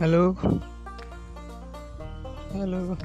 Hello. Hello.